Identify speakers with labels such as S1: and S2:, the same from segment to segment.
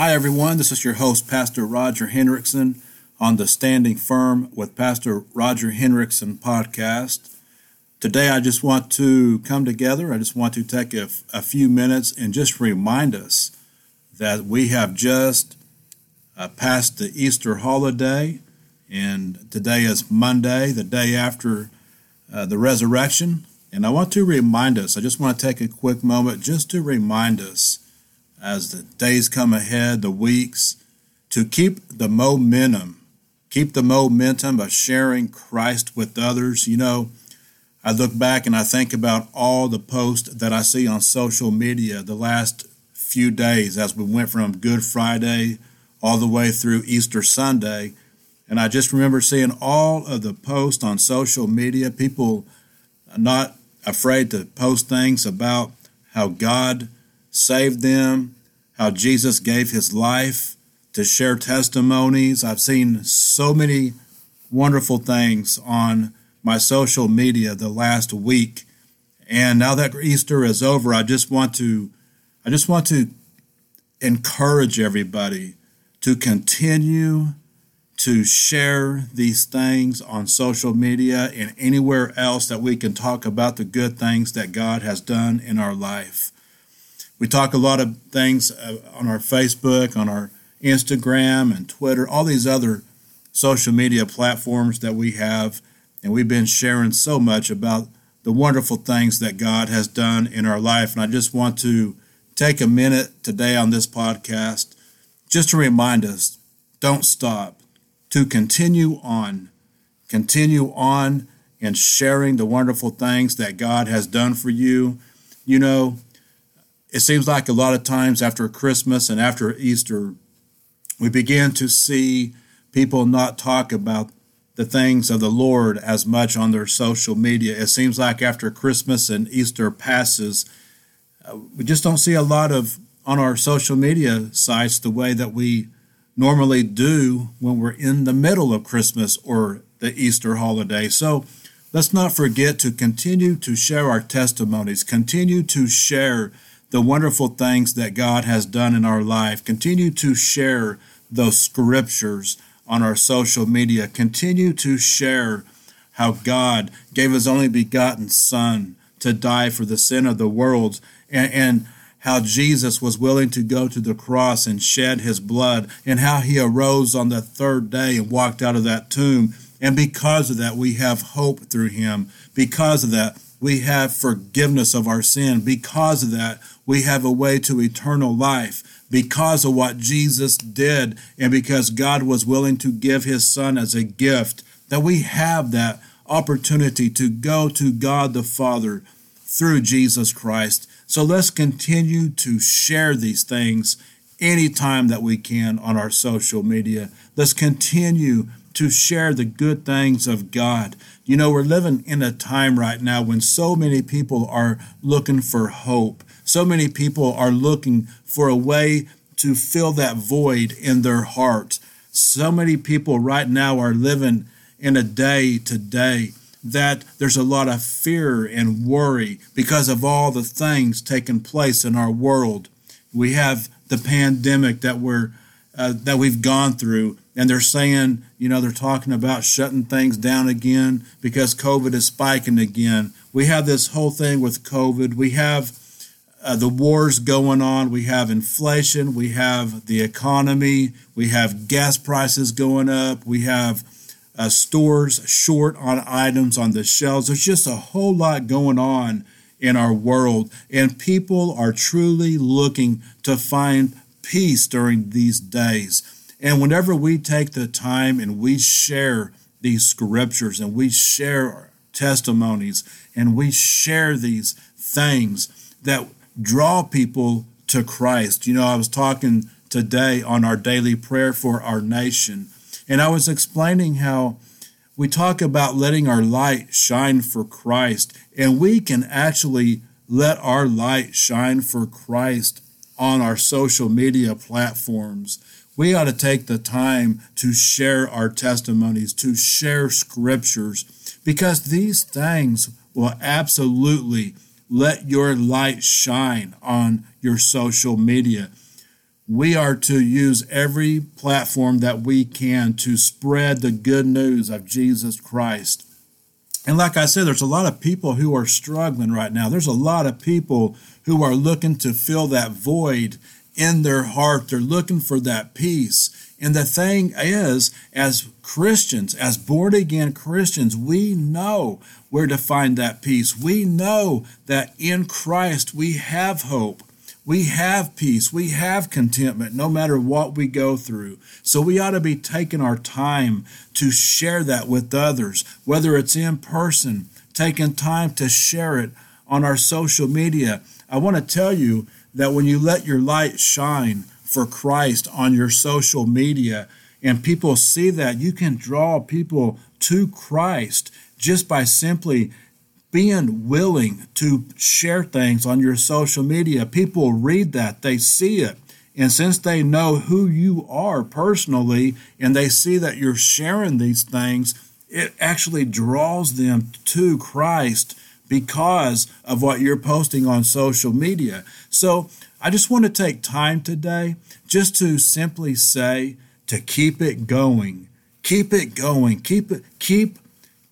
S1: Hi, everyone. This is your host, Pastor Roger Hendrickson, on the Standing Firm with Pastor Roger Hendrickson podcast. Today, I just want to come together. I just want to take a, a few minutes and just remind us that we have just uh, passed the Easter holiday, and today is Monday, the day after uh, the resurrection. And I want to remind us, I just want to take a quick moment just to remind us as the days come ahead, the weeks, to keep the momentum, keep the momentum of sharing Christ with others. You know, I look back and I think about all the posts that I see on social media the last few days as we went from Good Friday all the way through Easter Sunday. And I just remember seeing all of the posts on social media, people not afraid to post things about how God saved them, how Jesus gave his life to share testimonies. I've seen so many wonderful things on my social media the last week. And now that Easter is over, I just want to I just want to encourage everybody to continue to share these things on social media and anywhere else that we can talk about the good things that God has done in our life. We talk a lot of things uh, on our Facebook, on our Instagram and Twitter, all these other social media platforms that we have. And we've been sharing so much about the wonderful things that God has done in our life. And I just want to take a minute today on this podcast just to remind us don't stop to continue on, continue on in sharing the wonderful things that God has done for you. You know, it seems like a lot of times after Christmas and after Easter, we begin to see people not talk about the things of the Lord as much on their social media. It seems like after Christmas and Easter passes, uh, we just don't see a lot of on our social media sites the way that we normally do when we're in the middle of Christmas or the Easter holiday. So let's not forget to continue to share our testimonies, continue to share the wonderful things that God has done in our life, continue to share those scriptures on our social media, continue to share how God gave his only begotten Son to die for the sin of the world and, and how Jesus was willing to go to the cross and shed his blood, and how he arose on the third day and walked out of that tomb. And because of that, we have hope through him. Because of that, we have forgiveness of our sin. Because of that, we have a way to eternal life. Because of what Jesus did, and because God was willing to give his son as a gift, that we have that opportunity to go to God the Father through Jesus Christ. So let's continue to share these things anytime that we can on our social media. Let's continue to share the good things of God. You know, we're living in a time right now when so many people are looking for hope. So many people are looking for a way to fill that void in their heart. So many people right now are living in a day to day that there's a lot of fear and worry because of all the things taking place in our world. We have the pandemic that we're uh, that we've gone through, and they're saying, you know, they're talking about shutting things down again because COVID is spiking again. We have this whole thing with COVID. We have uh, the wars going on. We have inflation. We have the economy. We have gas prices going up. We have uh, stores short on items on the shelves. There's just a whole lot going on in our world, and people are truly looking to find peace during these days. And whenever we take the time and we share these scriptures and we share testimonies and we share these things that draw people to Christ. You know, I was talking today on our daily prayer for our nation and I was explaining how we talk about letting our light shine for Christ, and we can actually let our light shine for Christ on our social media platforms. We ought to take the time to share our testimonies, to share scriptures, because these things will absolutely let your light shine on your social media. we are to use every platform that we can to spread the good news of Jesus Christ. And like I said, there's a lot of people who are struggling right now. There's a lot of people who are looking to fill that void in their heart. They're looking for that peace. And the thing is, as Christians, as born again Christians, we know where to find that peace. We know that in Christ we have hope. We have peace. We have contentment no matter what we go through. So we ought to be taking our time to share that with others, whether it's in person, taking time to share it on our social media. I want to tell you that when you let your light shine for Christ on your social media and people see that, you can draw people to Christ just by simply being willing to share things on your social media. People read that, they see it. And since they know who you are personally and they see that you're sharing these things, it actually draws them to Christ because of what you're posting on social media. So I just want to take time today just to simply say to keep it going. Keep it going. Keep it keep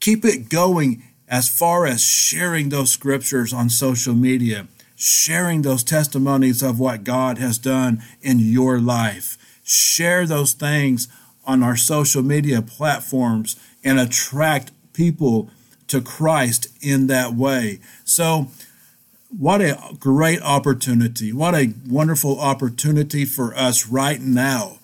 S1: keep it going as far as sharing those scriptures on social media, sharing those testimonies of what God has done in your life. Share those things on our social media platforms and attract people to Christ in that way. So, what a great opportunity. What a wonderful opportunity for us right now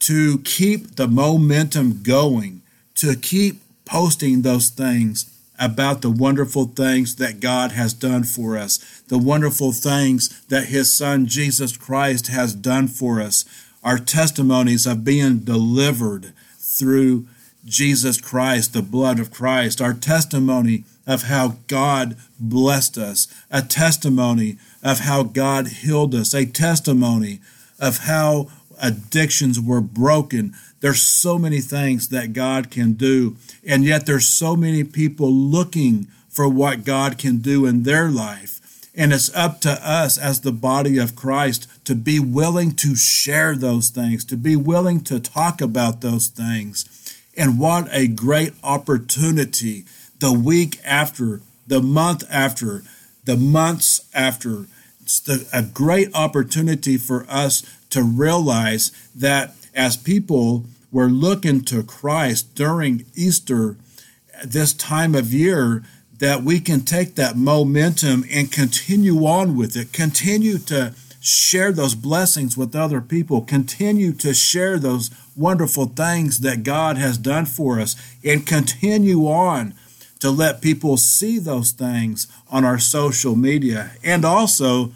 S1: to keep the momentum going, to keep posting those things about the wonderful things that God has done for us, the wonderful things that His Son Jesus Christ has done for us, our testimonies of being delivered through Jesus Christ, the blood of Christ, our testimony of how God blessed us, a testimony of how God healed us, a testimony of how addictions were broken. There's so many things that God can do, and yet there's so many people looking for what God can do in their life. And it's up to us as the body of Christ to be willing to share those things, to be willing to talk about those things. And what a great opportunity the week after, the month after, the months after. It's the, a great opportunity for us to realize that as people were looking to Christ during Easter, this time of year, that we can take that momentum and continue on with it, continue to share those blessings with other people, continue to share those wonderful things that God has done for us, and continue on to let people see those things on our social media and also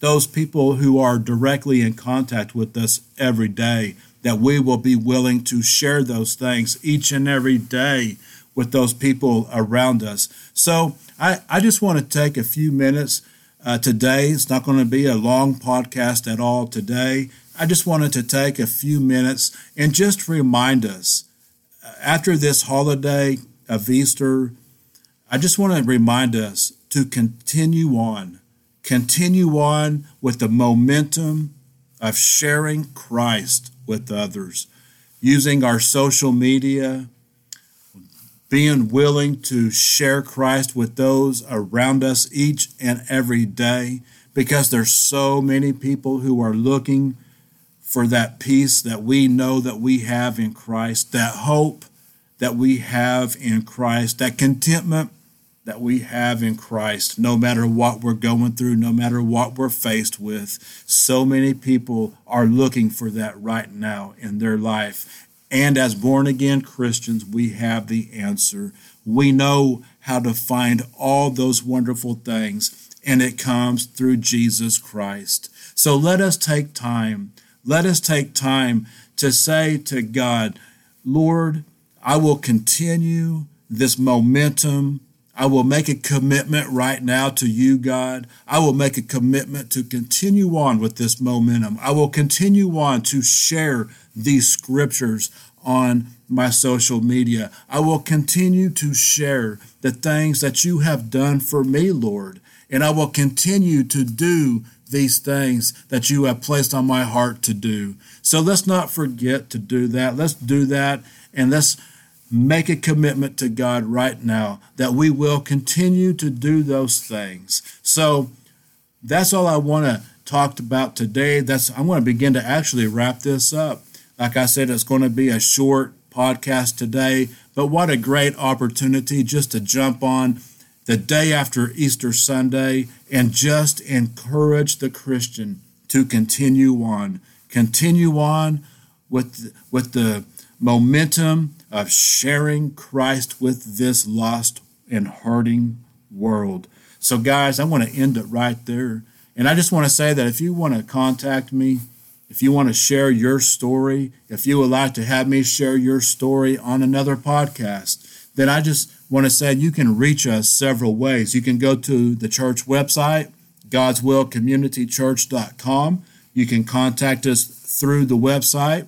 S1: those people who are directly in contact with us every day, that we will be willing to share those things each and every day with those people around us. So I, I just want to take a few minutes uh, today. It's not going to be a long podcast at all today. I just wanted to take a few minutes and just remind us uh, after this holiday of Easter, I just want to remind us to continue on continue on with the momentum of sharing Christ with others, using our social media, being willing to share Christ with those around us each and every day, because there's so many people who are looking for that peace that we know that we have in Christ, that hope that we have in Christ, that contentment that we have in Christ, no matter what we're going through, no matter what we're faced with. So many people are looking for that right now in their life. And as born again Christians, we have the answer. We know how to find all those wonderful things, and it comes through Jesus Christ. So let us take time. Let us take time to say to God, Lord, I will continue this momentum I will make a commitment right now to you, God. I will make a commitment to continue on with this momentum. I will continue on to share these scriptures on my social media. I will continue to share the things that you have done for me, Lord. And I will continue to do these things that you have placed on my heart to do. So let's not forget to do that. Let's do that and let's make a commitment to God right now that we will continue to do those things. So that's all I want to talk about today. That's I'm going to begin to actually wrap this up. Like I said, it's going to be a short podcast today, but what a great opportunity just to jump on the day after Easter Sunday and just encourage the Christian to continue on. Continue on with, with the momentum of sharing Christ with this lost and hurting world. So, guys, I want to end it right there. And I just want to say that if you want to contact me, if you want to share your story, if you would like to have me share your story on another podcast, then I just want to say you can reach us several ways. You can go to the church website, godswillcommunitychurch.com. You can contact us through the website.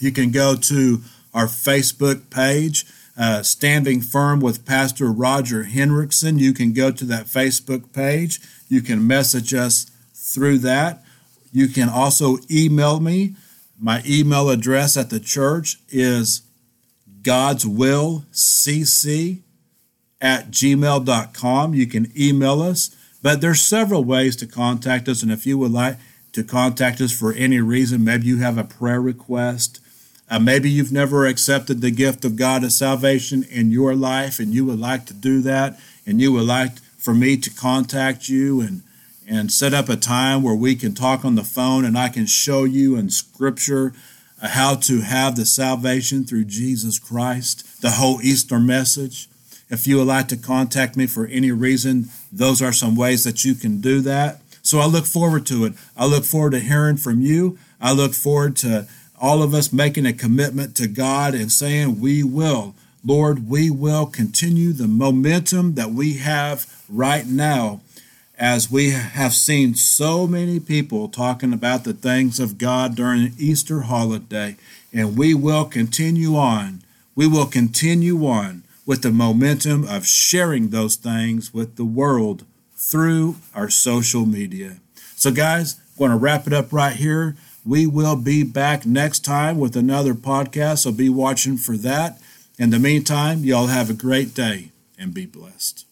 S1: You can go to our Facebook page, uh, Standing Firm with Pastor Roger Hendrickson. You can go to that Facebook page. You can message us through that. You can also email me. My email address at the church is God's Will CC at gmail.com. You can email us, but there's several ways to contact us. And if you would like to contact us for any reason, maybe you have a prayer request, uh, maybe you've never accepted the gift of God of salvation in your life and you would like to do that, and you would like for me to contact you and and set up a time where we can talk on the phone and I can show you in scripture how to have the salvation through Jesus Christ, the whole Easter message. If you would like to contact me for any reason, those are some ways that you can do that. So I look forward to it. I look forward to hearing from you. I look forward to all of us making a commitment to God and saying, We will, Lord, we will continue the momentum that we have right now as we have seen so many people talking about the things of God during the Easter holiday. And we will continue on. We will continue on with the momentum of sharing those things with the world through our social media. So, guys, I'm going to wrap it up right here. We will be back next time with another podcast, so be watching for that. In the meantime, y'all have a great day and be blessed.